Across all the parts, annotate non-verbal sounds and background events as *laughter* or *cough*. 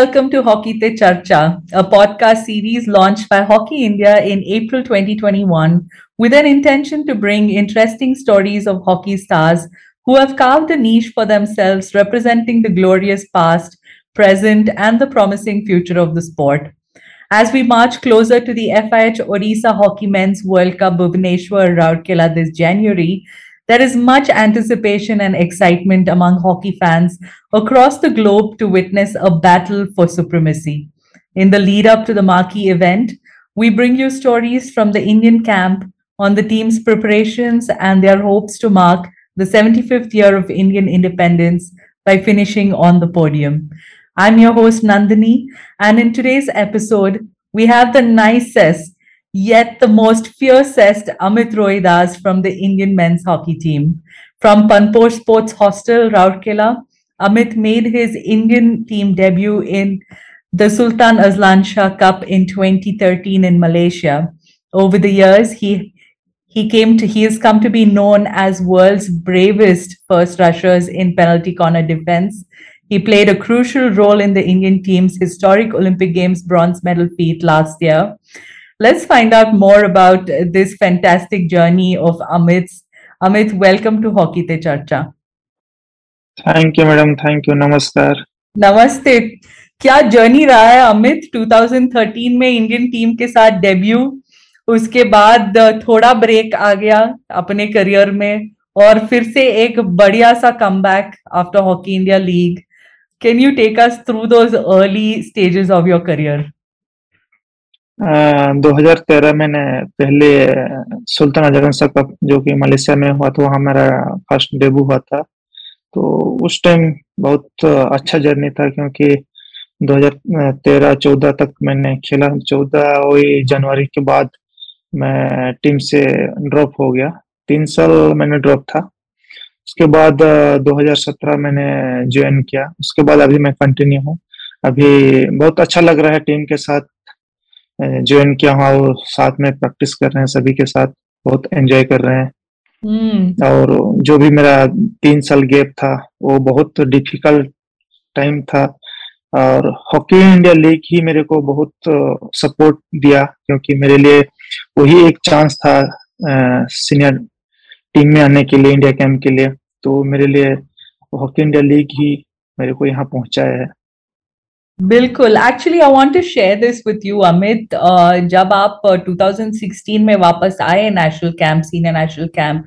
welcome to Hockey Te Charcha, a podcast series launched by Hockey India in April 2021 with an intention to bring interesting stories of hockey stars who have carved a niche for themselves representing the glorious past, present, and the promising future of the sport. As we march closer to the FIH Odisha Hockey Men's World Cup Bhubaneswar Rourkela this January, there is much anticipation and excitement among hockey fans across the globe to witness a battle for supremacy. In the lead up to the marquee event, we bring you stories from the Indian camp on the team's preparations and their hopes to mark the 75th year of Indian independence by finishing on the podium. I'm your host, Nandini, and in today's episode, we have the nicest yet the most fiercest Amit Rohidas from the Indian men's hockey team. From Panpor Sports Hostel, Rourkela, Amit made his Indian team debut in the Sultan Azlan Shah Cup in 2013 in Malaysia. Over the years, he he came to he has come to be known as world's bravest first rushers in penalty corner defense. He played a crucial role in the Indian team's historic Olympic Games bronze medal feat last year. Let's find out more about this fantastic journey of Amit's. Amit, welcome to Hockey Te Charcha. Thank you madam thank you नमस्कार नमस्ते क्या journey रहा है अमित? 2013 में Indian team के साथ debut उसके बाद थोड़ा ब्रेक आ गया अपने करियर में और फिर से एक बढ़िया सा come back after hockey India league can you take us through those early stages of your career 2013 में पहले सुल्तान अजरन कप जो कि मलेशिया में हुआ था, वहाँ मेरा फ़र्स्ट डेब्यू हुआ था। तो उस टाइम बहुत अच्छा जर्नी था क्योंकि 2013-14 तक मैंने खेला। 14 वही जनवरी के बाद मैं टीम से ड्रॉप हो गया। तीन साल मैंने ड्रॉप था। उसके बाद 2017 मैंने ज्वाइन किया। उसके बाद अभी मैं कंटिन्यू हूँ। अभी बहुत अच्छा लग रहा है टीम के साथ। ज्वाइन किया हुआ वो साथ में प्रैक्टिस कर रहे हैं सभी के साथ बहुत एंजॉय कर रहे हैं। हम्म। और जो भी मेरा तीन साल गैप था वो बहुत डिफ़िकल्ट टाइम था। और हॉकी इंडिया लीग ही मेरे को बहुत सपोर्ट दिया क्योंकि मेरे लिए वही एक चांस था सीनियर टीम में आने के लिए इंडिया कैंप के लिए। तो मेरे लिए हॉकी इंडिया लीग ही मेरे को यहाँ पहुँचाया है। बिल्कुल। Actually I want to share this with you Amit जब आप 2016 में वापस आए national camp senior national camp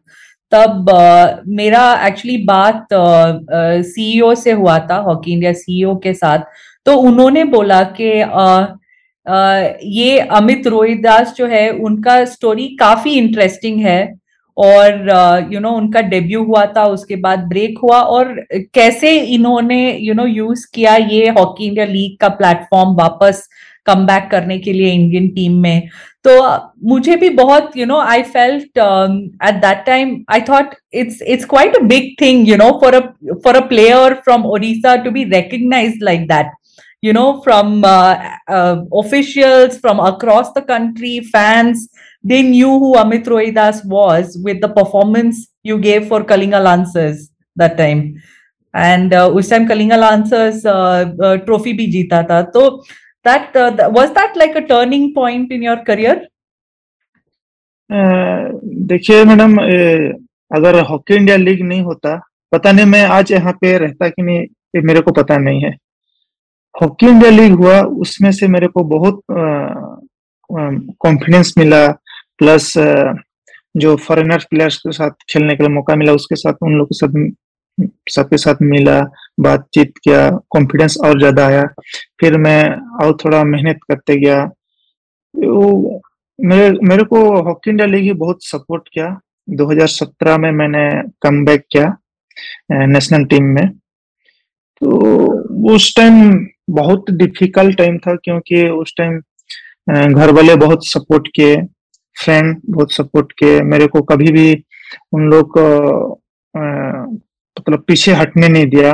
तब uh, मेरा एक्चुअली बात सीईओ uh, uh, से हुआ था हॉकी इंडिया सीईओ के साथ। तो उन्होंने बोला कि ये अमित रोहिदास जो है उनका स्टोरी काफ़ी इंटरेस्टिंग है। और यू नो know, उनका डेब्यू हुआ था उसके बाद ब्रेक हुआ और कैसे इन्होंने यू नो यूज़ किया ये हॉकी इंडिया लीग का प्लेटफॉर्म वापस कम बैक करने के लिए इंडियन टीम में। तो मुझे भी बहुत you know I felt at that time I thought it's it's quite a big thing you know for a for a player from Odisha to be recognise like that you from uh, uh, officials from across the country fans they knew who Amit Rohidas was with the performance you gave for Kalinga Lancers that time. And uh, उस time Kalinga Lancers uh, uh, trophy भी जीता था. So that uh, was that like a turning point in your career? देखिए madam अगर hockey India league नहीं होता पता नहीं मैं आज यहाँ पे रहता कि नहीं ये मेरे को पता नहीं है हॉकी इंडिया लीग हुआ उसमें से मेरे को बहुत कॉन्फिडेंस मिला प्लस जो फॉरेनर प्लेयर्स के साथ खेलने के लिए मौका मिला, उसके साथ, उन लोग के साथ, सबके साथ मिला, बातचीत किया कॉन्फिडेंस और ज़्यादा आया। फिर मैं और थोड़ा मेहनत करते गया। तो मेरे मेरे को हॉकी इंडिया लीग ही बहुत सपोर्ट किया। 2017 में मैंने कम बैक किया नेशनल टीम में। तो उस टाइम बहुत डिफ़िकल्ट टाइम था, क्योंकि उस टाइम घर वाले बहुत सपोर्ट किए। फ्रेंड बहुत सपोर्ट किए। मेरे को कभी भी उन लोग मतलब पीछे हटने नहीं दिया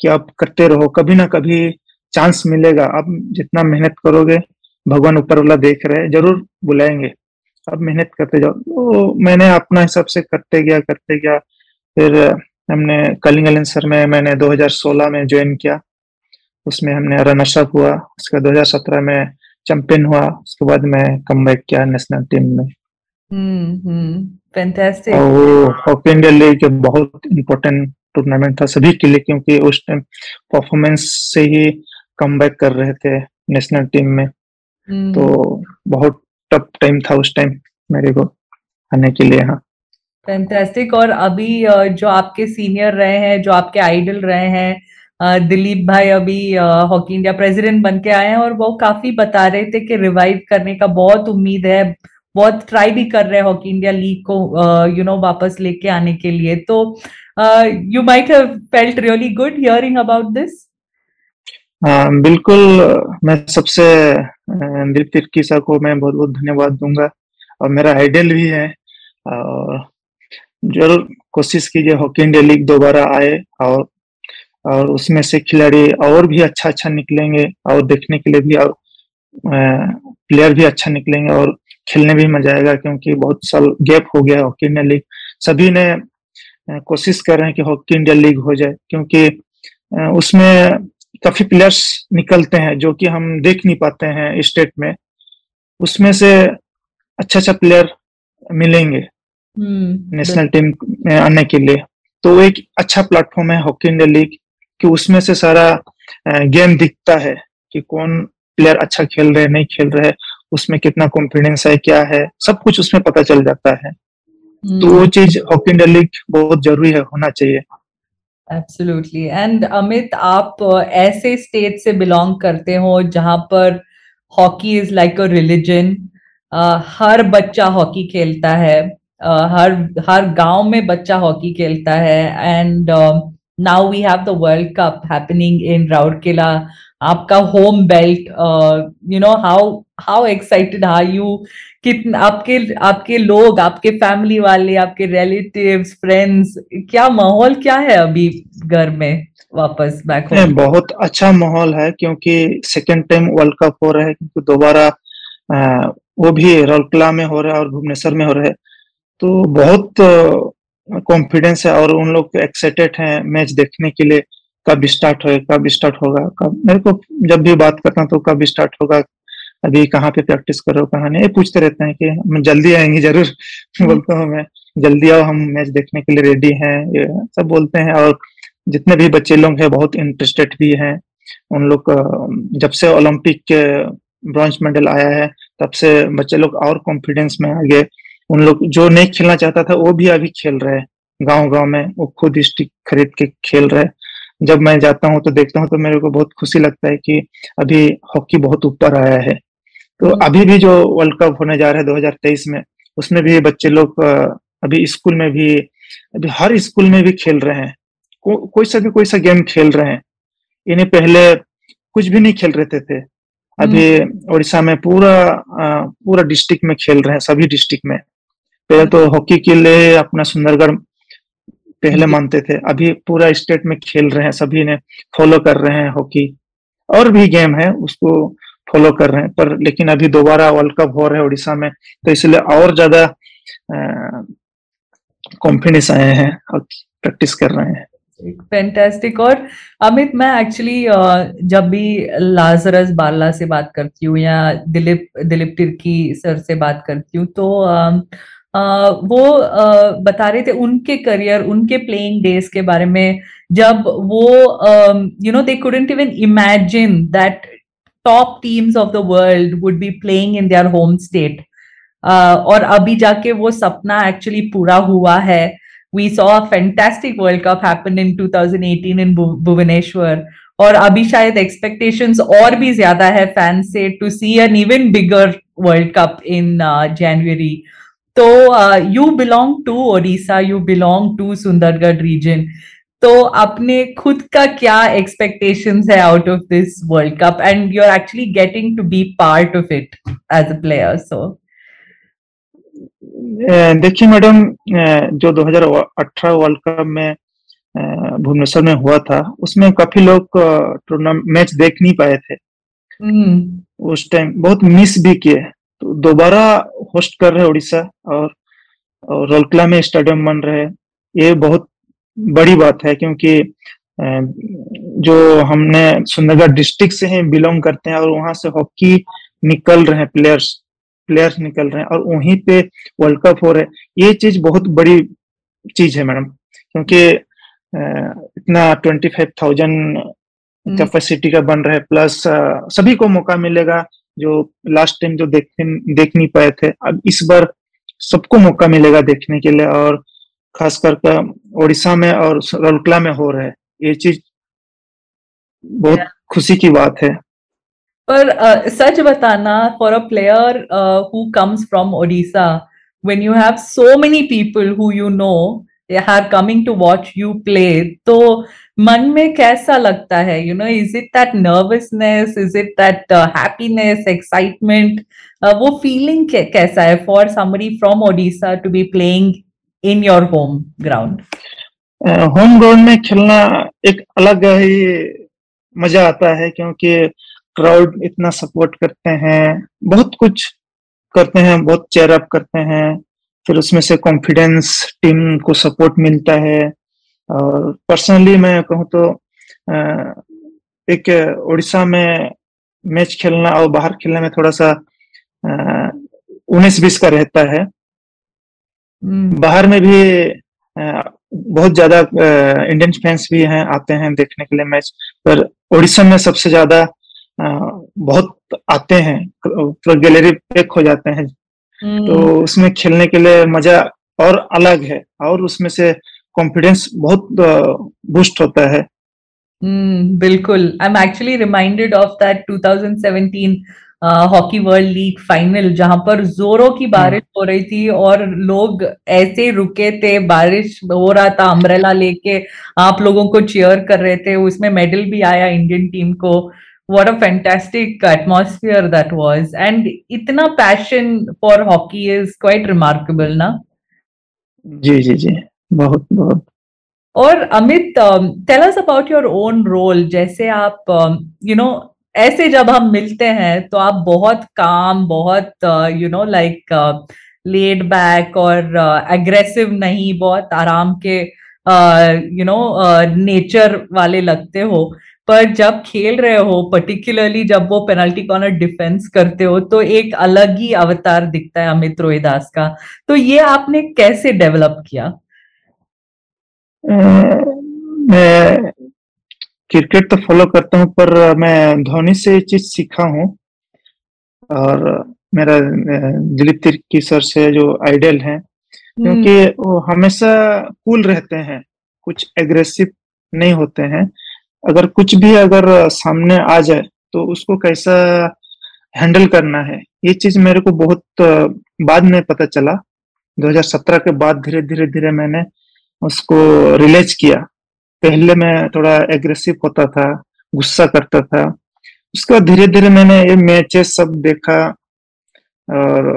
कि आप करते रहो। कभी ना कभी चांस मिलेगा। आप जितना मेहनत करोगे, भगवान ऊपर वाला देख रहे हैं, ज़रूर बुलाएँगे। अब मेहनत करते जाओ। तो मैंने अपना हिसाब से करते गया करते गया। फिर हमने कलिंग सर में मैंने 2016 में ज्वाइन किया। उसमें हमने रनर्सअप हुआ। उसके 2017 में चैंपियन हुआ उसके बाद मैं कम बैक किया नेशनल टीम में। फैंटास्टिक और वो हॉकी इंडिया लीग बहुत इम्पोर्टेंट टूर्नामेंट था सभी के लिए क्योंकि उस टाइम परफॉर्मेंस से ही कम बैक कर रहे थे नेशनल टीम में। तो बहुत टफ टाइम था उस टाइम मेरे को आने के लिए हाँ। फैंटास्टिक और अभी जो आपके सीनियर रहे हैं जो आपके आइडल रहे हैं दिलीप भाई अभी हॉकी इंडिया प्रेसिडेंट बन के आए हैं और वो काफ़ी बता रहे थे कि रिवाइव करने का बहुत उम्मीद है, बहुत ट्राई भी कर रहे हैं हॉकी इंडिया लीग को यू नो वापस लेके आने के लिए। तो you might have felt really good hearing about this बिल्कुल, मैं सबसे दिलीप तिर्की सर को मैं बहुत बहुत धन्यवाद दूँगा और मेरा आइडियल भी है। ज़रूर कोशिश कीजिए हॉकी इंडिया लीग दोबारा आए और और उसमें से खिलाड़ी और भी अच्छा अच्छा निकलेंगे और देखने के लिए भी और प्लेयर भी अच्छा निकलेंगे और खेलने भी मज़ा आएगा क्योंकि बहुत साल गैप हो गया हॉकी इंडिया लीग सभी ने कोशिश कर रहे हैं कि हॉकी इंडिया लीग हो जाए क्योंकि उसमें काफ़ी प्लेयर्स निकलते हैं जो कि हम देख नहीं पाते हैं स्टेट में। उसमें से अच्छा अच्छा प्लेयर मिलेंगे नेशनल हम्म, टीम में आने के लिए। तो एक अच्छा प्लेटफॉर्म है हॉकी इंडिया लीग कि उसमें से सारा गेम दिखता है कि कौन प्लेयर अच्छा खेल रहे नहीं खेल रहे उसमें कितना कॉन्फिडेंस है क्या है सब कुछ उसमें पता चल जाता है। तो वो हम्म। चीज़ हॉकी इंडिया लीग बहुत ज़रूरी है होना चाहिए। एब्सोल्युटली एंड अमित आप ऐसे स्टेट से बिलोंग करते हो जहाँ पर hockey is like a religion हर बच्चा हॉकी खेलता है। uh, हर हर गाँव में बच्चा हॉकी खेलता है। And now we have the world cup happening in Rourkela आपका home belt you know how how excited are you कितने, आपके आपके लोग, आपके फैमिली वाले, आपके रिलेटिव्स फ्रेंड्स क्या माहौल, क्या है अभी घर में वापस बैक होम बहुत अच्छा माहौल है क्योंकि सेकेंड टाइम वर्ल्ड कप हो रहा है, क्योंकि दोबारा वो भी रौलकला में हो रहा है और भुवनेश्वर में हो रहा है। तो बहुत कॉन्फिडेंस है और उन लोग एक्साइटेड हैं मैच देखने के लिए, कब स्टार्ट होगा कब स्टार्ट होगा, कब, मेरे को जब भी बात करता हूँ तो कब स्टार्ट होगा, अभी कहाँ पे प्रैक्टिस करो, कहाँ नहीं पूछते रहते हैं कि हम जल्दी आएँगे ज़रूर। *laughs* बोलता हूँ मैं, जल्दी आओ, हम मैच देखने के लिए रेडी हैं सब बोलते हैं और जितने भी बच्चे लोग हैं बहुत इंटरेस्टेड भी हैं, उन लोग जब से ओलंपिक के ब्रॉन्ज मेडल आया है, तब से बच्चे लोग और कॉन्फिडेंस में आ गए उन लोग जो नहीं खेलना चाहता था वो भी अभी खेल रहे हैं। गाँव गाँव में वो खुद स्टिक खरीद के खेल रहे जब मैं जाता हूँ तो देखता हूँ तो मेरे को बहुत खुशी लगता है कि अभी हॉकी बहुत ऊपर आया है। तो अभी भी जो वर्ल्ड कप होने जा रहा है 2023 में उसमें भी बच्चे लोग अभी स्कूल में भी अभी हर स्कूल में भी खेल रहे हैं। को, कोई सा भी कोई सा गेम खेल रहे हैं। इन्हें पहले कुछ भी नहीं खेल रहे थे। अभी हम्म। उड़ीसा में पूरा पूरा डिस्ट्रिक्ट में खेल रहे हैं सभी डिस्ट्रिक्ट में। पहले तो हॉकी के लिए अपना सुंदरगढ़ पहले मानते थे। अभी पूरा स्टेट में खेल रहे हैं सभी ने फॉलो कर रहे हैं हॉकी। और भी गेम है उसको फॉलो कर रहे हैं। पर लेकिन अभी दोबारा वर्ल्ड कप हो रहा है उड़ीसा में तो इसलिए और ज़्यादा कॉन्फिडेंस आए हैं और प्रैक्टिस कर रहे हैं। फैंटास्टिक और अमित मैं एक्चुअली जब भी लाजरस बाला से बात करती हूँ या दिलीप दिलीप तिर्की सर से बात करती हूँ तो वो बता रहे थे उनके करियर उनके प्लेइंग डेज़ के बारे में, जब वो you know they couldn't even imagine that top teams of the world would be playing in their home state और अभी जाके वो सपना एक्चुअली पूरा हुआ है। We saw a fantastic world cup happen in 2018 in Bhubaneswar. और अभी शायद एक्सपेक्टेशंस और भी ज़्यादा है फैंस से to see an even bigger world cup in January तो you belong to Odisha you belong to Sundargarh region तो अपने खुद का क्या एक्सपेक्टेशंस है out of this world cup and you are actually getting to be part of it as a player so देखिए madam जो 2018 world cup में भुवनेश्वर में हुआ था उसमें काफ़ी लोग टूर्नामेंट मैच देख नहीं पाए थे। hmm. उस टाइम बहुत मिस भी किए। तो दोबारा होस्ट कर रहे उड़ीसा और, और रोलकला में स्टेडियम बन रहे ये बहुत बड़ी बात है क्योंकि जो हमने सुंदरगढ़ डिस्ट्रिक्ट से हैं बिलोंग करते हैं और वहाँ से हॉकी निकल रहे हैं प्लेयर्स प्लेयर्स निकल रहे हैं और वहीं पे वर्ल्ड कप हो रहे हैं। ये चीज़ बहुत बड़ी चीज़ है मैडम क्योंकि इतना ट्वेंटी फाइव थाउज़ेंड कैपेसिटी का बन रहा है प्लस सभी को मौका मिलेगा। जो लास्ट टाइम जो देख देख नहीं पाए थे अब इस बार सबको मौका मिलेगा देखने के लिए और खास करके उड़ीसा में और रौलकला में हो रहा है। ये चीज़ बहुत खुशी की बात है। पर uh, सच बताना for a player who comes from Odisha when you have so many people who you know are coming to watch you play तो मन में कैसा लगता है? You know is it that nervousness is it that happiness excitement वो feeling कैसा है for somebody from Odisha to be playing in your home ground home ground में खेलना एक अलग ही मज़ा आता है क्योंकि क्राउड इतना सपोर्ट करते हैं, बहुत कुछ करते हैं, बहुत चेयर अप करते हैं। फिर उसमें से कॉन्फिडेंस टीम को सपोर्ट मिलता है और पर्सनली मैं कहूँ तो एक उड़ीसा में मैच खेलना और बाहर खेलने में थोड़ा सा उन्नीस बीस का रहता है हम्म। बाहर में भी बहुत ज़्यादा इंडियन फैंस भी हैं आते हैं देखने के लिए मैच पर उड़ीसा में सबसे ज़्यादा बहुत आते हैं तो गैलरी पैक हो जाते हैं। तो उसमें खेलने के लिए मज़ा और अलग है और उसमें से कॉन्फिडेंस बहुत बूस्ट होता है। hmm, बिल्कुल। I am actually reminded of that 2017 hockey world league final जहाँ पर जोरों की बारिश हो रही थी और लोग ऐसे रुके थे बारिश हो रहा था अम्ब्रेला लेके आप लोगों को चेयर कर रहे थे। उसमें मेडल भी आया इंडियन टीम को। What a fantastic atmosphere that was. And itna passion for hockey is quite remarkable na? जी जी जी बहुत बहुत और Amit tell us about your own role जैसे आप यू नो ऐसे जब हम मिलते हैं तो आप बहुत काम बहुत you know like laid back और एग्रेसिव uh, नहीं बहुत आराम के यू नो नेचर वाले लगते हो पर जब खेल रहे हो पर्टिकुलरली जब वो पेनल्टी कॉर्नर डिफेंस करते हो तो एक अलग ही अवतार दिखता है अमित रोहिदास का। तो ये आपने कैसे डेवलप किया? मैं क्रिकेट तो फॉलो करता हूँ पर मैं धोनी से ये चीज़ सीखा हूँ। और मेरा दिलीप तिर्की सर से जो आइडियल है क्योंकि हम्म। वो हमेशा कूल रहते हैं कुछ एग्रेसिव नहीं होते हैं। अगर कुछ भी अगर सामने आ जाए तो उसको कैसा हैंडल करना है, ये चीज़ मेरे को बहुत बाद में पता चला। 2017 के बाद धीरे धीरे धीरे मैंने उसको रिलेज किया। पहले मैं थोड़ा एग्रेसिव होता था, गुस्सा करता था। उसके बाद धीरे धीरे मैंने ये मैचेस सब देखा और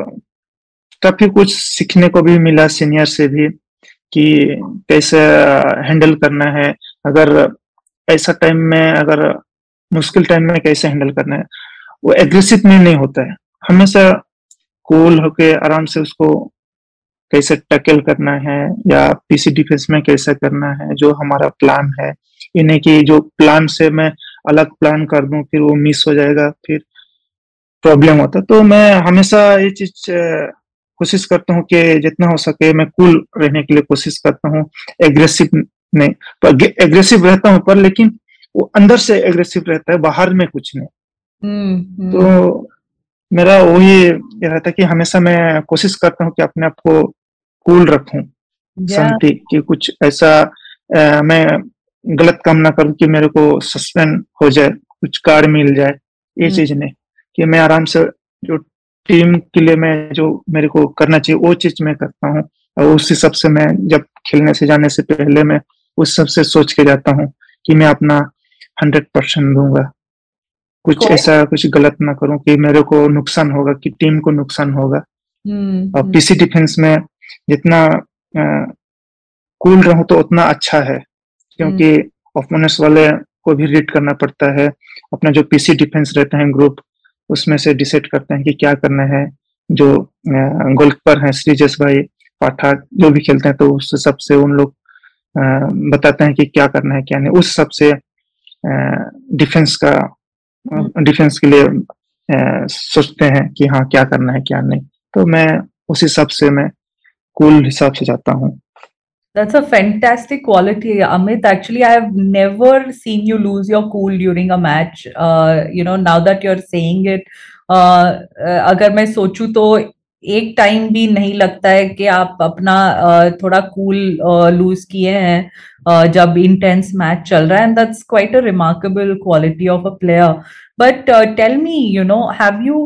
काफ़ी कुछ सीखने को भी मिला सीनियर से भी कि कैसे हैंडल करना है। अगर ऐसा टाइम में अगर मुश्किल टाइम में कैसे हैंडल करना है, वो एग्रेसिव में नहीं होता है। हमेशा कूल होके आराम से उसको कैसे टैकल करना है या पीसी डिफेंस में कैसे करना है, जो हमारा प्लान है। ये नहीं कि जो प्लान से मैं अलग प्लान कर दूँ, फिर वो मिस हो जाएगा, फिर प्रॉब्लम होता तो मैं हमेशा ये चीज़ कोशिश करता हूँ कि जितना हो सके मैं कूल रहने के लिए कोशिश करता हूँ। एग्रेसिव नहीं पर एग्रेसिव रहता हूँ पर लेकिन वो अंदर से एग्रेसिव रहता है बाहर में कुछ नहीं। हम्म, हम्म। तो मेरा वही रहता है कि हमेशा मैं कोशिश करता हूँ कि अपने आप को कूल रखूँ। शांति कि कुछ ऐसा आ, मैं गलत काम ना करूँ कि मेरे को सस्पेंड हो जाए कुछ कार्ड मिल जाए। ये हम्म। चीज़ नहीं कि मैं आराम से जो टीम के लिए मैं जो मेरे को करना चाहिए वो चीज़ मैं करता हूँ। और उस हिसाब से मैं जब खेलने से जाने से पहले मैं उस सबसे सोच के जाता हूँ कि मैं अपना हंड्रेड परसेंट दूँगा। कुछ ऐसा कुछ गलत ना करूँ कि मेरे को नुकसान होगा कि टीम को नुकसान होगा। हम्म, और पीसी हम्म। डिफेंस में जितना कूल रहूँ तो उतना अच्छा है क्योंकि ओपोनेंट्स हम्म। वाले को भी रीड करना पड़ता है। अपना जो पीसी डिफेंस रहते हैं ग्रुप उसमें से डिसाइड करते हैं कि क्या करना है। जो गोलकीपर हैं श्रीजेश भाई पाठक जो भी खेलते हैं तो उस सबसे उन लोग बताते हैं कि क्या करना है क्या नहीं उस सबसे डिफेंस का डिफेंस के लिए सोचते हैं कि हाँ क्या करना है क्या नहीं तो मैं उस हिसाब से मैं कूल हिसाब से जाता हूँ That's a fantastic quality, Amit. Actually, I have never seen you lose your cool during a match. Uh, you know, now that you're saying it, uh, अगर मैं सोचूं तो एक टाइम भी नहीं लगता है कि आप अपना थोड़ा कूल लूज किए हैं जब इंटेंस मैच चल रहा है and that's quite a remarkable quality of a player but tell me you know have you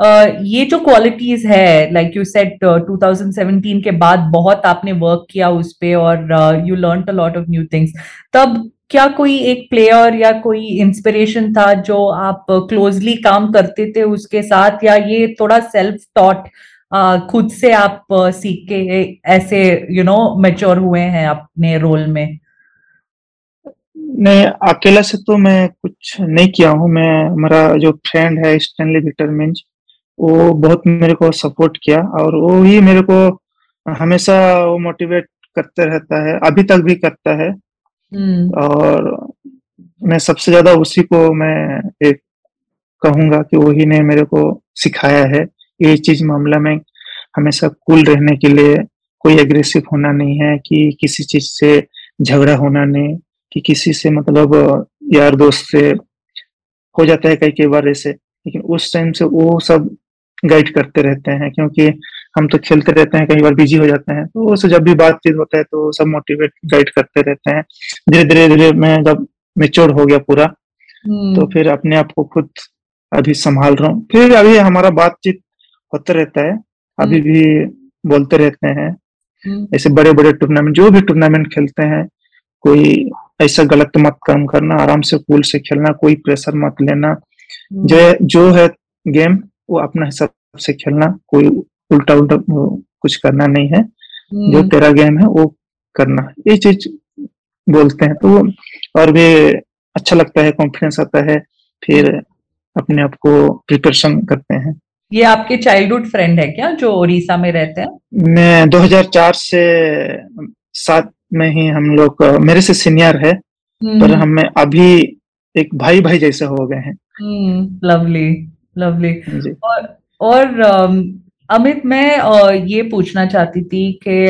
ये जो क्वालिटीज है लाइक यू सेट 2017 के बाद बहुत आपने वर्क किया उस पर और you learn a lot of new things तब क्या कोई एक प्लेयर या कोई इंस्पिरेशन था जो आप क्लोजली काम करते थे उसके साथ या ये थोड़ा सेल्फ टॉट खुद से आप सीख के ऐसे यू नो मेच्योर हुए हैं अपने रोल में? नहीं अकेला से तो मैं कुछ नहीं किया हूँ। मैं हमारा जो फ्रेंड है स्टैनली विक्टर मिंज वो बहुत मेरे को सपोर्ट किया और वो ही मेरे को हमेशा वो मोटिवेट करते रहता है अभी तक भी करता है। हम्म। और मैं सबसे ज़्यादा उसी को मैं एक कहूँगा कि वही ने मेरे को सिखाया है। ये चीज़ मामला में हमेशा कूल रहने के लिए कोई एग्रेसिव होना नहीं है कि किसी चीज़ से झगड़ा होना नहीं कि किसी से मतलब यार दोस्त से हो जाता है कई कई बार ऐसे लेकिन उस टाइम से वो सब गाइड करते रहते हैं क्योंकि हम तो खेलते रहते हैं कई बार बिज़ी हो जाते हैं तो उससे जब भी बातचीत होता है तो सब मोटिवेट गाइड करते रहते हैं धीरे धीरे धीरे मैं जब मेच्योर हो गया पूरा तो हम्म। फिर अपने आप को खुद अभी संभाल रहा हूँ फिर अभी हमारा बातचीत होता रहता है अभी हम्म। भी बोलते रहते हैं हम्म। ऐसे बड़े बड़े टूर्नामेंट जो भी टूर्नामेंट खेलते हैं कोई ऐसा गलत मत काम करना आराम से कूल से खेलना कोई प्रेशर मत लेना जो जो है गेम वो अपना हिसाब से खेलना कोई उल्टा उल्टा कुछ करना नहीं है जो हम्म। तेरा गेम है वो करना ये चीज़ बोलते हैं तो और भी अच्छा लगता है कॉन्फिडेंस आता है फिर अपने आप को प्रिपरेशन करते हैं ये आपके चाइल्डहुड फ्रेंड है क्या जो ओडिशा में रहते हैं? मैं 2004 से साथ में ही हम लोग मेरे से सीनियर है पर हम्म। हम अभी एक भाई भाई जैसे हो गए हैं। लवली हम्म, लवली और और अमित मैं ये पूछना चाहती थी कि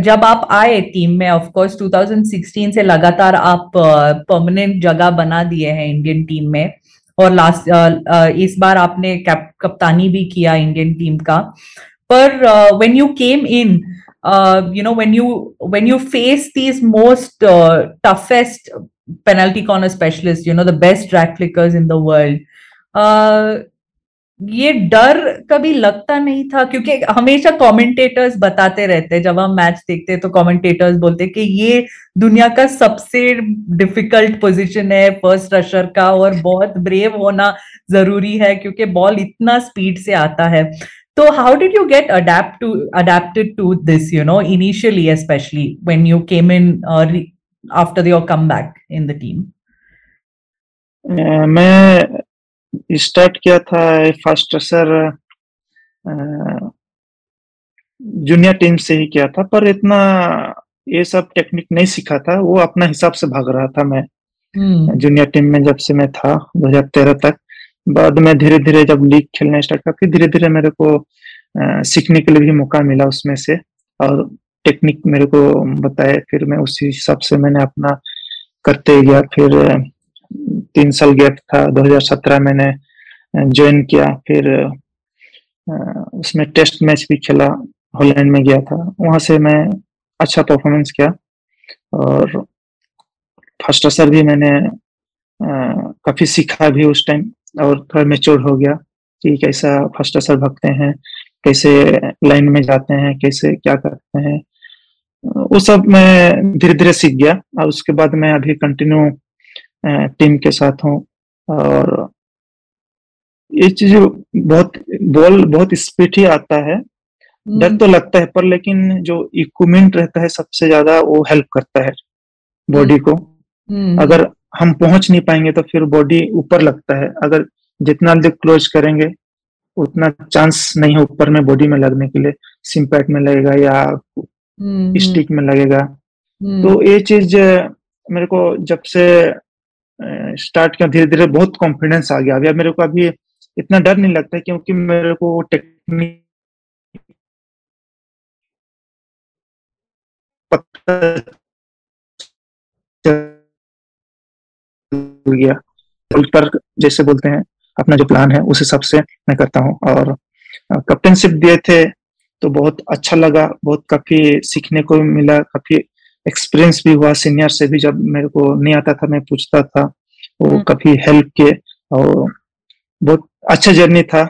जब आप आए टीम में ऑफ़ कोर्स 2016 से लगातार आप परमानेंट जगह बना दिए हैं इंडियन टीम में और लास्ट इस बार आपने कैप कप्तानी भी किया इंडियन टीम का। पर when you came in you know when you when you face these most toughest penalty corner specialist you know the best drag flickers in the world ये डर कभी लगता नहीं था, क्योंकि हमेशा कमेंटेटर्स बताते रहते जब हम मैच देखते हैं तो कमेंटेटर्स बोलते कि ये दुनिया का सबसे डिफ़िकल्ट पोजीशन है फ़र्स्ट रशर का, और बहुत ब्रेव होना ज़रूरी है, क्योंकि बॉल इतना स्पीड से आता है। तो how did you get adapted to this you know initially specially when you came in after your come back in the team मैं स्टार्ट किया था फ़र्स्ट सर जूनियर टीम से ही किया था पर इतना ये सब टेक्निक नहीं सीखा था। वो अपना हिसाब से भाग रहा था मैं जूनियर हम्म। टीम में जब से मैं था 2013 तक। बाद में धीरे धीरे जब लीग खेलना स्टार्ट किया फिर धीरे धीरे मेरे को आ, सीखने के लिए भी मौका मिला उसमें से। और टेक्निक मेरे को बताए फिर मैं उसी हिसाब से मैंने अपना करते गया। फिर तीन साल गैप था 2017 मैंने ज्वाइन किया, फिर उसमें टेस्ट मैच भी खेला हॉलैंड में गया था। वहाँ से मैं अच्छा परफॉर्मेंस किया और फ़र्स्ट असर भी मैंने काफ़ी सीखा भी उस टाइम और थोड़ा मेच्योर हो गया कि कैसा फ़र्स्ट असर भगते हैं, कैसे लाइन में जाते हैं, कैसे क्या करते हैं। वो सब मैं धीरे धीरे सीख गया और उसके बाद मैं अभी कंटिन्यू टीम के साथ हूँ और ये चीज़ बहुत बॉल बहुत स्पीड ही आता है डर हम्म। तो लगता है पर लेकिन जो इक्विपमेंट रहता है सबसे ज़्यादा वो हेल्प करता है बॉडी हम्म। को हम्म। अगर हम पहुँच नहीं पाएँगे तो फिर बॉडी ऊपर लगता है अगर जितना जल्दी क्लोज करेंगे उतना चांस नहीं है ऊपर में बॉडी में लगने के लिए सिंपैट में लगेगा या स्टिक में लगेगा. तो ये चीज़ मेरे को जब से स्टार्ट किया धीरे धीरे बहुत कॉन्फिडेंस आ गया। अभी मेरे को अभी इतना डर नहीं लगता क्योंकि मेरे को टेक्निक गया। पर जैसे बोलते हैं, अपना जो प्लान है, उस हिसाब से मैं करता हूँ। और कैप्टनशिप दिए थे तो बहुत अच्छा लगा, बहुत काफ़ी सीखने को मिला, काफ़ी एक्सपीरियंस भी हुआ सीनियर से भी जब मेरे को नहीं आता था मैं पूछता था वो हम्म। काफ़ी हेल्प किए और बहुत अच्छा जर्नी था।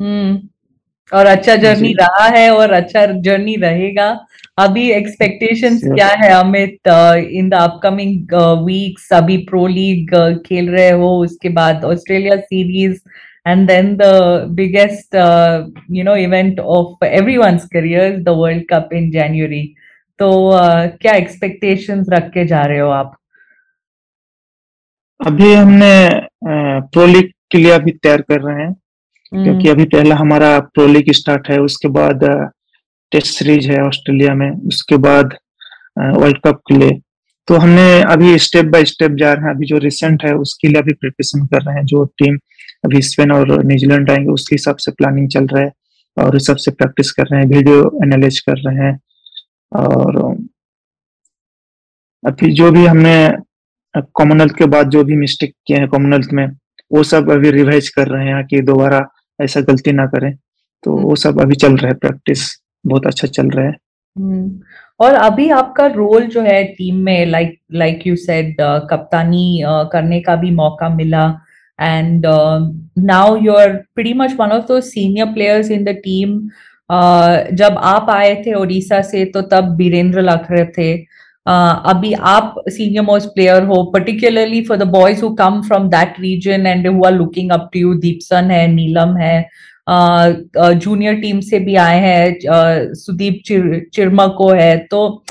हम्म। और अच्छा जर्नी रहा है और अच्छा जर्नी रहेगा। अभी एक्सपेक्टेशंस क्या है Amit in the upcoming weeks अभी प्रो लीग खेल रहे हो उसके बाद Australia series and then the biggest you know event of everyone's career the world cup in January तो uh, क्या एक्सपेक्टेशंस रख के जा रहे हो आप? अभी हमने प्रो लीग के लिए अभी तैयार कर रहे हैं। क्योंकि अभी पहला हमारा प्रो लीग स्टार्ट है उसके बाद टेस्ट सीरीज़ है ऑस्ट्रेलिया में उसके बाद वर्ल्ड कप के लिए। तो हमने अभी स्टेप बाय स्टेप जा रहे हैं। अभी जो रिसेंट है उसके लिए अभी प्रिपरेशन कर रहे हैं। जो टीम अभी स्पेन और न्यूजीलैंड आएँगे उसके हिसाब से प्लानिंग चल रहा है और इस सबसे प्रैक्टिस कर रहे हैं वीडियो एनालाइज कर रहे हैं। और अभी जो भी हमने कॉमनवेल्थ के बाद जो भी मिस्टेक किए हैं कॉमनवेल्थ में वो सब अभी रिवाइज कर रहे हैं कि दोबारा ऐसा गलती ना करें तो हम्म। वो सब अभी चल रहा है प्रैक्टिस बहुत अच्छा चल रहा है हम्म। और अभी आपका रोल जो है टीम में लाइक लाइक यू सेड कप्तानी uh, करने का भी मौका मिला and now you are pretty much one of those senior players in the team जब आप आए थे ओडिशा से तो तब बीरेंद्र लखरे थे। अभी आप सीनियर मोस्ट प्लेयर हो particularly for the boys who come from that region and who are looking up to you Dipsan है नीलम है जूनियर टीम से भी आए हैं सुदीप चिर, चिरमा को है। तो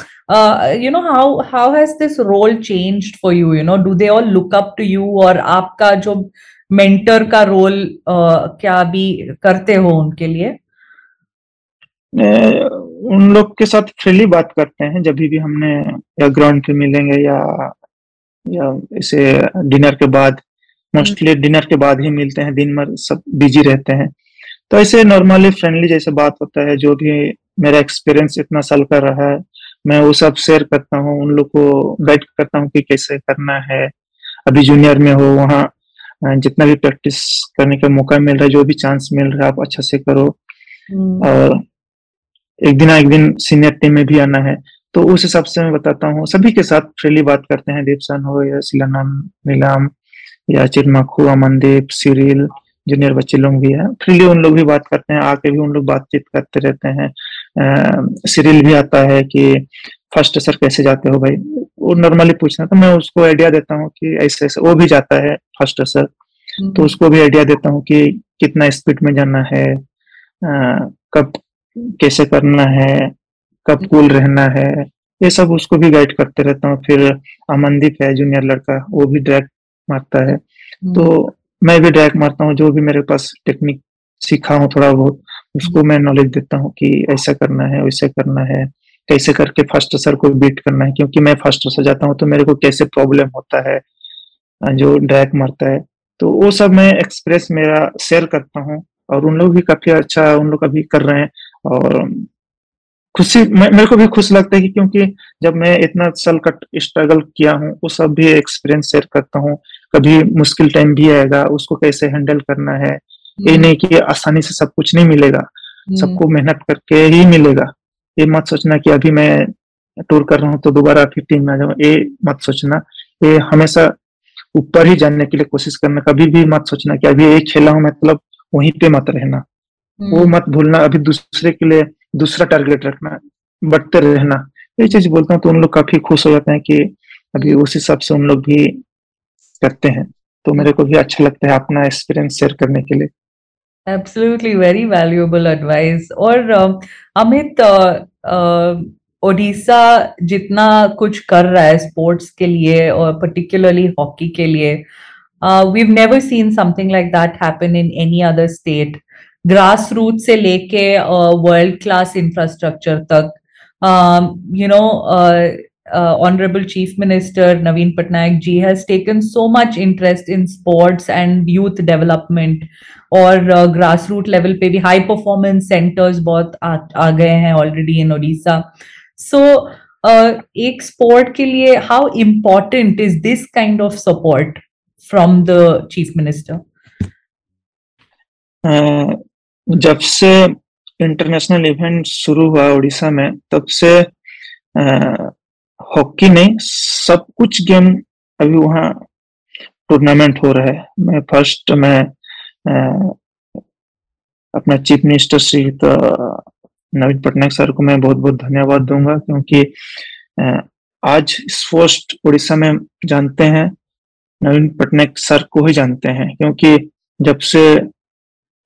you know how how has this role changed for you you know do they all look up to you और आपका जो मेंटर का रोल uh, क्या भी करते हो उनके लिए? उन लोग के साथ फ्रीली बात करते हैं जब भी हमने या ग्राउंड पे मिलेंगे या या इसे डिनर के बाद मोस्टली। डिनर के बाद ही मिलते हैं दिन भर सब बिज़ी रहते हैं तो ऐसे नॉर्मली फ्रेंडली जैसे बात होता है जो भी मेरा एक्सपीरियंस इतना साल का रहा है मैं वो सब शेयर करता हूँ उन लोग को गाइड करता हूँ कि कैसे करना है अभी जूनियर में हो वहाँ जितना भी प्रैक्टिस करने का मौका मिल रहा है जो भी चांस मिल रहा है आप अच्छा से करो हम्म। और एक दिन एक दिन सीनियर टीम में भी आना है। तो उस हिसाब से मैं बताता हूँ सभी के साथ फ्रीली बात करते हैं। दीपसन हो या सिलानम नीलाम या चिरमाखू अमनदीप सीरियल जूनियर बच्चे लोग भी हैं। फ्रीली उन लोग भी बात करते हैं आके भी उन लोग बातचीत करते रहते हैं। सीरियल भी आता है कि फ़र्स्ट सर कैसे जाते हो भाई? वो नॉर्मली पूछना तो मैं उसको आइडिया देता हूँ कि ऐसे ऐसे वो भी जाता है फ़र्स्ट सर तो हम्म। उसको भी आइडिया देता हूँ कि कितना स्पीड में जाना है आ, कब कैसे करना है कब कूल रहना है ये सब उसको भी गाइड करते रहता हूँ। फिर अमनदीप है जूनियर लड़का वो भी ड्रैग मारता है। तो हम्म। मैं भी ड्रैग मारता हूँ जो भी मेरे पास टेक्निक सीखा हूँ थोड़ा बहुत उसको मैं नॉलेज देता हूँ कि ऐसा करना है वैसे करना है कैसे करके फ़र्स्ट सर को बीट करना है। क्योंकि मैं फ़र्स्ट सर जाता हूँ तो मेरे को कैसे प्रॉब्लम होता है जो ड्रैग मारता है। तो वो सब मैं एक्सप्रेस मेरा शेयर करता हूँ और उन लोग भी काफ़ी अच्छा उन लोग अभी कर रहे हैं। और खुशी मेरे को भी खुश लगता है कि क्योंकि जब मैं इतना साल का स्ट्रगल किया हूँ वो सब भी एक्सपीरियंस शेयर करता हूँ। कभी मुश्किल टाइम भी आएगा उसको कैसे हैंडल करना है? ये हम्म। नहीं कि आसानी से सब कुछ नहीं मिलेगा हम्म। सबको मेहनत करके ही मिलेगा। ये मत सोचना कि अभी मैं टूर कर रहा हूँ तो दोबारा फिर टीम में आ जाऊँ। ये मत सोचना। ये हमेशा ऊपर ही जानने के लिए कोशिश करना। कभी भी मत सोचना कि अभी ये खेला हूँ मतलब वहीं पे मत रहना। वो हम्म। मत भूलना अभी दूसरे के लिए दूसरा टारगेट रखना बढ़ते रहना। ये चीज़ बोलता हूँ तो उन लोग काफ़ी खुश हो जाते हैं कि अभी उस हिसाब से उन लोग भी करते हैं। तो मेरे को भी अच्छा लगता है अपना एक्सपीरियंस शेयर करने के लिए। एब्सोल्युटली वेरी वैल्यूएबल एडवाइस और अमित ओडिशा जितना कुछ कर रहा है स्पोर्ट्स के लिए और पर्टिकुलरली हॉकी के लिए we never seen something like that happen in any other state grass root से लेके वर्ल्ड क्लास इंफ्रास्ट्रक्चर तक। You know honourable chief minister Naveen Patnaik ji has taken so much interest in sports and youth development और grass root level पे भी high performance centres बहुत आ, आ गए हैं already in Odisha सो एक स्पोर्ट के लिए how important is this kind of support from the chief minister जब से इंटरनेशनल इवेंट शुरू हुआ उड़ीसा में, तब से हॉकी नहीं, सब कुछ गेम अभी वहाँ टूर्नामेंट हो रहा है। मैं फ़र्स्ट मैं अपना चीफ मिनिस्टर श्री तो नवीन पटनायक सर को मैं बहुत बहुत धन्यवाद दूँगा क्योंकि आज स्पोर्ट्स उड़ीसा में जानते हैं, नवीन पटनायक सर को ही जानते हैं क्योंकि जब से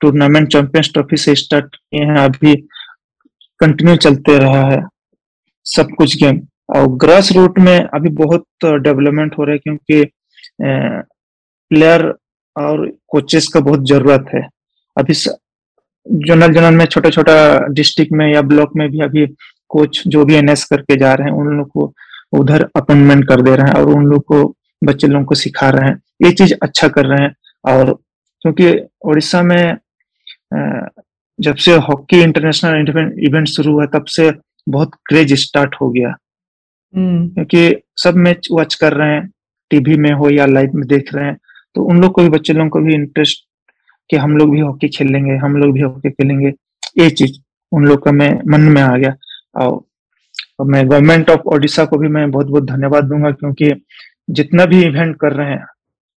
टूर्नामेंट चैंपियंस ट्रॉफी से स्टार्ट किए हैं अभी कंटिन्यू चलते रहा है सब कुछ गेम। और ग्रास रूट में अभी बहुत डेवलपमेंट हो रहा है क्योंकि प्लेयर और कोचेस का बहुत ज़रूरत है। अभी जनरल जनरल में छोटा छोटा डिस्ट्रिक्ट में या ब्लॉक में भी अभी कोच जो भी एनएस करके जा रहे हैं, उन लोग को उधर अपॉइंटमेंट कर दे रहे हैं और उन लोग को, बच्चे लोगों को सिखा रहे हैं। ये चीज़ अच्छा कर रहे हैं और क्योंकि उड़ीसा में जब से हॉकी इंटरनेशनल इवेंट शुरू हुआ तब से बहुत क्रेज स्टार्ट हो गया हम्म। क्योंकि सब मैच वॉच कर रहे हैं टीवी में हो या लाइव में देख रहे हैं तो उन लोग को भी बच्चे लोगों को भी इंटरेस्ट कि हम लोग भी हॉकी खेलेंगे हम लोग भी हॉकी खेलेंगे ये चीज़ उन लोग का मैं मन में आ गया और मैं गवर्नमेंट ऑफ़ ओडिशा को भी मैं बहुत बहुत धन्यवाद दूँगा क्योंकि जितना भी इवेंट कर रहे हैं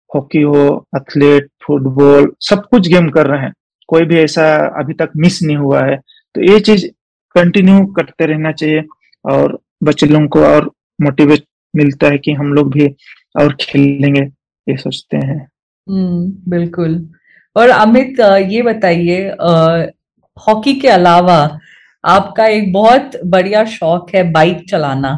हॉकी हो एथलीट फुटबॉल सब कुछ गेम कर रहे हैं कोई भी ऐसा अभी तक मिस नहीं हुआ है। तो ये चीज़ कंटिन्यू करते रहना चाहिए और बच्चे लोगों को और मोटिवेट मिलता है कि हम लोग भी और खेलेंगे, ये सोचते हैं। हम्म बिल्कुल। और अमित ये बताइए हॉकी के अलावा आपका एक बहुत बढ़िया शौक है बाइक चलाना।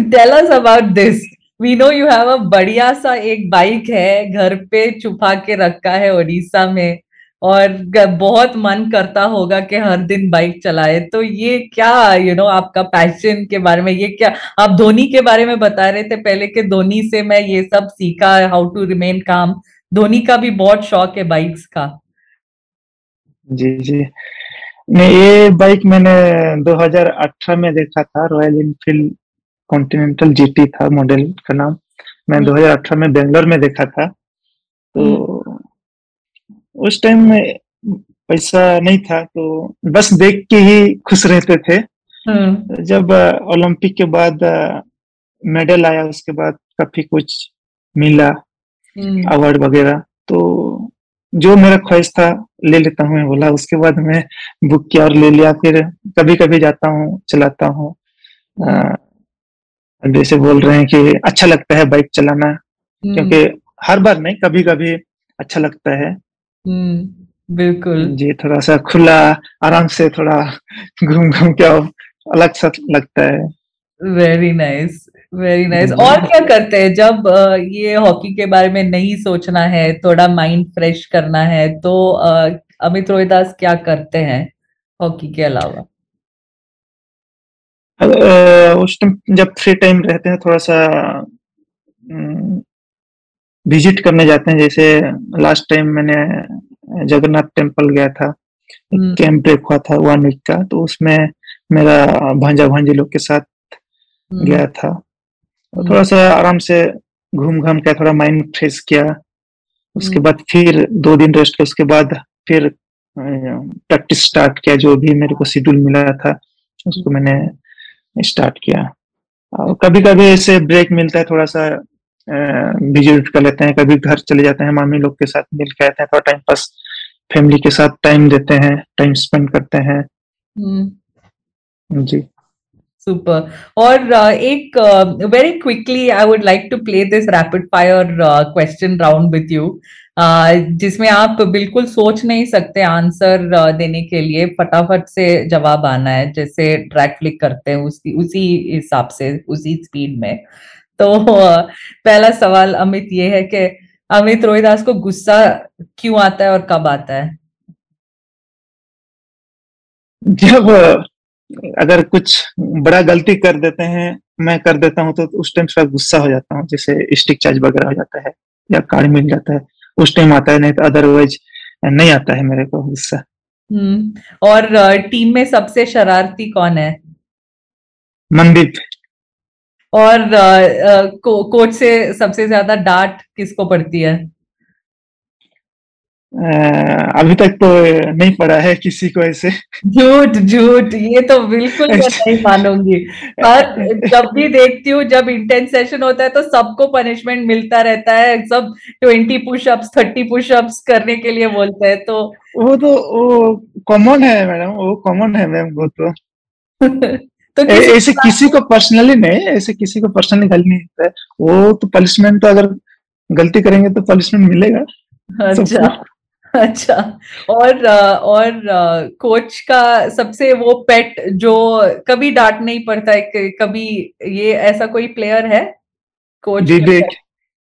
Tell us about this we know you have a बढ़िया सा एक बाइक है, घर पे छुपा के रखा है उड़ीसा में। और बहुत मन करता होगा कि हर दिन बाइक चलाए। तो ये क्या यू you नो know, आपका पैशन के बारे में ये क्या? आप धोनी के बारे में बता रहे थे पहले के धोनी से मैं ये सब सीखा हाउ टू रिमेन काम धोनी का भी बहुत शौक है बाइक्स का। जी जी। नहीं ये बाइक मैंने 2018 में देखा था रॉयल इनफील्ड कॉन्टिनेंटल जीटी था मॉडल का नाम। मैं 2018 हम्म। में बेंगलोर में देखा था। तो हम्म। उस टाइम में पैसा नहीं था तो बस देख के ही खुश रहते थे। हम्म। जब ओलंपिक के बाद मेडल आया उसके बाद काफ़ी कुछ मिला अवार्ड हम्म। वगैरह। तो जो मेरा ख्वाहिश था ले लेता हूँ बोला। उसके बाद मैं बुक किया और ले लिया। फिर कभी कभी जाता हूँ चलाता हूँ। हम्म। जैसे बोल रहे हैं कि अच्छा लगता है बाइक चलाना। क्योंकि हर बार नहीं कभी कभी अच्छा लगता है। हम्म, बिल्कुल। जी थोड़ा सा खुला आराम से थोड़ा घूम घूम के अलग सा लगता है। वेरी नाइस वेरी नाइस और क्या करते हैं? जब ये हॉकी के बारे में नहीं सोचना है थोड़ा माइंड फ्रेश करना है तो अमित रोहिदास क्या करते हैं हॉकी के अलावा? उस टाइम जब फ्री टाइम रहते हैं थोड़ा सा विज़िट करने जाते हैं जैसे लास्ट टाइम मैंने जगन्नाथ टेंपल गया था कैंप हम्म। ब्रेक हुआ था वन वीक का तो उसमें मेरा भांजा भांजी लोग के साथ हम्म। गया था। तो थोड़ा सा आराम से घूम घाम के थोड़ा माइंड फ्रेश किया। उसके बाद फिर दो दिन रेस्ट किया उसके बाद फिर प्रैक्टिस स्टार्ट किया जो भी मेरे को शेड्यूल मिला था उसको मैंने स्टार्ट किया। और कभी कभी ऐसे ब्रेक मिलता है थोड़ा सा विज़िट कर लेते हैं कभी घर चले जाते हैं मामी लोग के साथ मिल के आते हैं थोड़ा टाइम पास फैमिली के साथ टाइम देते हैं टाइम स्पेंड करते हैं। हम्म। जी। सुपर और एक very quickly I would like to play this rapid fire question round with you जिसमें आप बिल्कुल सोच नहीं सकते आंसर देने के लिए फटाफट से जवाब आना है जैसे ट्रैक फ्लिक करते हैं उसी उसी हिसाब से उसी स्पीड में। तो पहला सवाल अमित ये है कि अमित रोहिदास को गुस्सा क्यों आता है और कब आता है? जब अगर कुछ बड़ा गलती कर देते हैं मैं कर देता हूँ तो उस टाइम थोड़ा गुस्सा हो जाता हूँ जैसे स्टिक चार्ज वगैरह हो जाता है या कार्ड मिल जाता है उस टाइम आता है नहीं तो अदरवाइज़ नहीं आता है मेरे को गुस्सा। हम्म और टीम में सबसे शरारती कौन है? मनदीप। और को, कोच से सबसे ज़्यादा डांट किसको पड़ती है? अभी तक तो नहीं पड़ा है किसी को ऐसे। झूठ झूठ ये तो बिल्कुल नहीं मानूँगी। पर जब भी देखती हूँ जब इंटेंस सेशन होता है तो सबको पनिशमेंट मिलता रहता है। सब ट्वेंटी पुशअप्स थर्टी पुशअप्स करने के लिए बोलते हैं तो वो तो वो कॉमन है मैडम वो कॉमन है मैम वो तो। *laughs* तो ऐसे किसी को पर्सनली नहीं ऐसे किसी को पर्सनली गलती नहीं होता है। वो तो पनिशमेंट तो अगर गलती करेंगे तो पनिशमेंट मिलेगा। अच्छा अच्छा। और और कोच का सबसे वो पेट जो कभी डांट नहीं पड़ता है कभी ये ऐसा कोई प्लेयर है? कोच विवेक।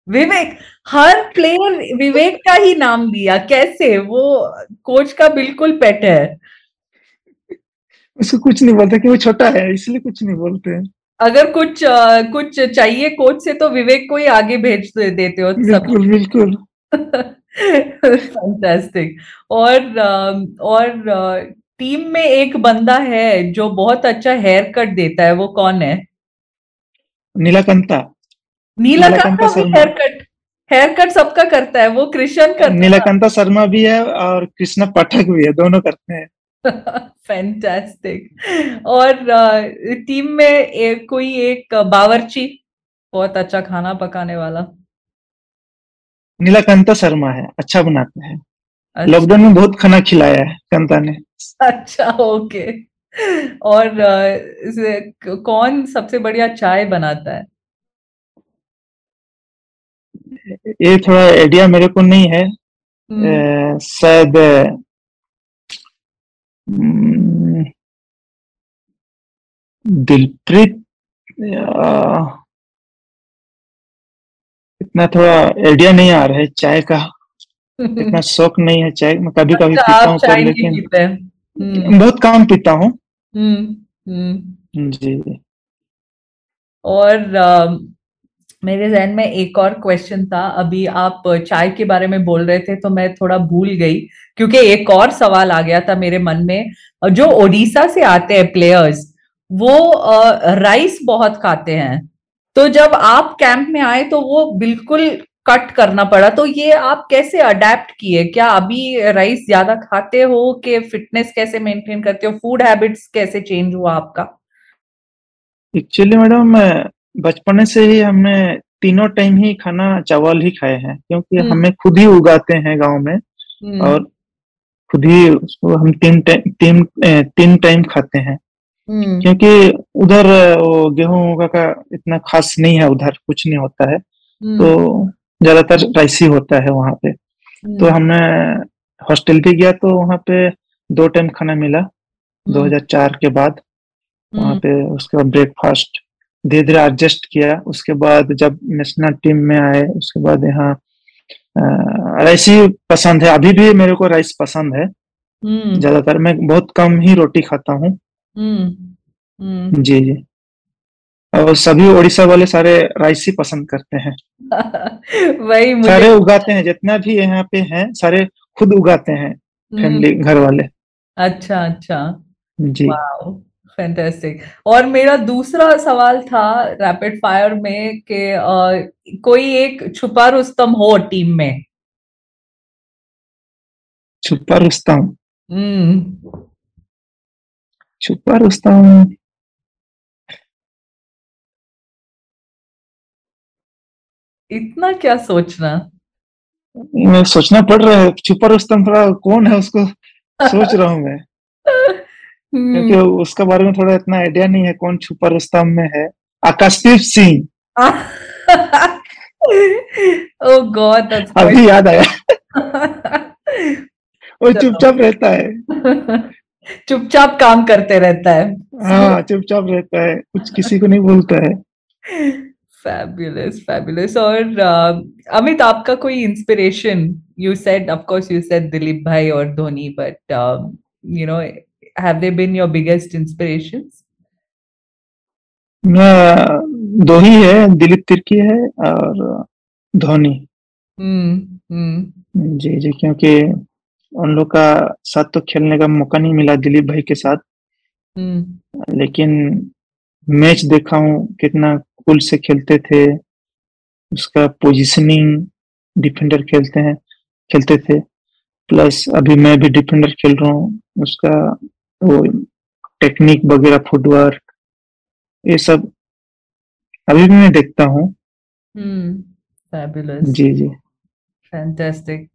विवेक हर प्लेयर विवेक का ही नाम दिया कैसे? वो कोच का बिल्कुल पेट है। उसको कुछ नहीं बोलते कि वो छोटा है इसलिए कुछ नहीं बोलते। अगर कुछ आ, कुछ चाहिए कोच से तो विवेक को ही आगे भेज देते हो बिल्कुल बिल्कुल। *laughs* फैंटास्टिक और और टीम में एक बंदा है जो बहुत अच्छा हेयर कट देता है वो कौन है? नीलाकंता। नीलाकंता भी हेयर कट हेयर कट सबका करता है वो कृष्ण करता नीलाकंता शर्मा भी है और कृष्णा पाठक भी है दोनों करते हैं। *laughs* फैंटास्टिक और टीम में एक, कोई एक बावर्ची? बहुत अच्छा खाना पकाने वाला। नीलाकांता शर्मा है अच्छा बनाते हैं। अच्छा। लॉकडाउन में बहुत खाना खिलाया है कांता ने। अच्छा ओके। और कौन सबसे बढ़िया चाय बनाता है? ये थोड़ा आइडिया मेरे को नहीं है। हम्म। शायद दिलप्रीत इतना थोड़ा आइडिया नहीं आ रहा है चाय का। इतना *laughs* शौक नहीं है चाय मैं कभी कभी अच्छा, पीता हूँ तो लेकिन हम्म। बहुत कम पीता हूँ। हम्म, हम्म। जी। और मेरे जहन में एक और क्वेश्चन था। अभी आप चाय के बारे में बोल रहे थे तो मैं थोड़ा भूल गई, क्योंकि एक और सवाल आ गया था मेरे मन में। जो ओडिशा से आते हैं प्लेयर्स वो राइस बहुत खाते हैं। तो जब आप कैंप में आए तो वो बिल्कुल कट करना पड़ा। तो ये आप कैसे अडेप्ट किए? क्या अभी राइस ज़्यादा खाते हो कि फिटनेस कैसे मेंटेन करते हो? फ़ूड हैबिट्स कैसे चेंज हुआ आपका? एक्चुअली मैडम बचपन से ही हमने तीनों टाइम ही खाना चावल ही खाए हैं क्योंकि हम्म। हमें खुद ही उगाते हैं गाँव में हम्म। और खुद ही उसको हम तीन टाइम तीन टाइम खाते हैं हम्म। क्योंकि उधर गेहूँ का इतना खास नहीं है उधर कुछ नहीं होता है। तो ज़्यादातर राइस ही होता है वहाँ पे तो। हमने हॉस्टल भी गया तो वहाँ पे दो टाइम खाना मिला 2004 के बाद वहाँ पे उसके बाद ब्रेकफास्ट धीरे धीरे एडजस्ट किया उसके बाद जब नेशनल टीम में आए उसके बाद यहाँ राइस ही पसंद है अभी भी मेरे को राइस पसंद है ज़्यादातर मैं बहुत कम ही रोटी खाता हूँ हम्म, हम्म। जी, जी। और सभी ओडिशा वाले सारे राइस ही पसंद करते हैं। *laughs* वही मुझे सारे उगाते हैं, जितना भी यहाँ पे हैं, सारे खुद उगाते हैं, फैमिली हम्म। घर वाले। अच्छा, अच्छा। जी। फैंटास्टिक और मेरा दूसरा सवाल था रैपिड फायर में कि कोई एक छुपा रुस्तम हो टीम में? छुपा रुस्तम? छुपा रुस्तम? इतना क्या सोचना? मैं सोचना पड़ रहा है छुपा रुस्तम थोड़ा कौन है उसको? सोच रहा हूँ मैं। *laughs* क्योंकि हम्म। उसके बारे में थोड़ा इतना आइडिया नहीं है कौन छुपा रुस्तम में है। आकाशदीप सिंह। *laughs* ओ गॉड अभी याद आया। वो चुपचाप रहता है। *laughs* चुपचाप काम करते रहता है। हाँ चुपचाप रहता है। कुछ किसी को नहीं बोलता है। Fabulous fabulous. और uh, अमित आपका कोई inspiration you said of course you said Dilip भाई और Dhoni but you know they been your biggest inspirations मैं दो ही है दिलीप तिर्की है और धोनी। हम्म हम्म। जी जी क्योंकि उन लोग का साथ तो खेलने का मौका नहीं मिला दिलीप भाई के साथ। हम्म। लेकिन मैच देखा हूँ कितना कूल से खेलते थे। उसका पोजीशनिंग डिफेंडर खेलते हैं खेलते थे। प्लस अभी मैं भी डिफेंडर खेल रहा हूँ उसका वो टेक्निक वगैरह फुटवर्क ये सब अभी भी मैं देखता हूँ। हम्म फैबुलस जी जी। फैंटास्टिक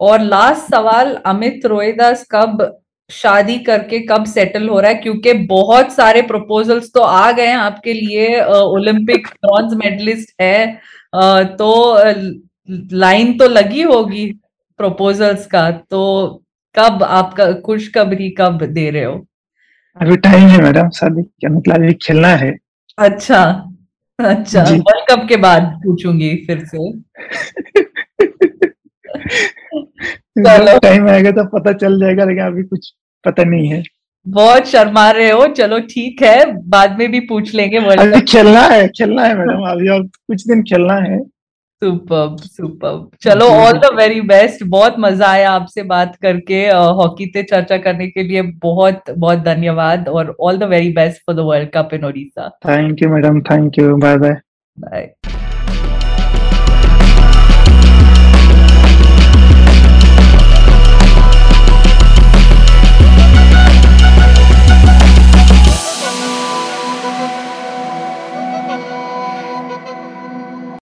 और लास्ट सवाल अमित रोहिदास कब शादी करके कब सेटल हो रहा है? क्योंकि बहुत सारे प्रपोजल्स तो आ गए हैं आपके लिए ओलंपिक ब्रॉन्ज मेडलिस्ट है तो लाइन तो लगी होगी प्रपोजल्स का तो कब आपका खुशखबरी कब दे रहे हो? अभी टाइम है मैडम शादी मतलब अभी खेलना है। अच्छा अच्छा वर्ल्ड कप के बाद पूछूँगी फिर से। *laughs* टाइम आएगा तो पता चल जाएगा लेकिन अभी कुछ पता नहीं है। बहुत शर्मा रहे हो चलो ठीक है बाद में भी पूछ लेंगे वर्ल्ड कप खेलना है खेलना है मैडम अभी और कुछ दिन खेलना है। सुपर सुपर चलो ऑल द वेरी बेस्ट बहुत मज़ा आया आपसे बात करके हॉकी पे चर्चा करने के लिए बहुत बहुत धन्यवाद और all the very best for the world cup in Odisha thank you madam thank you bye bye bye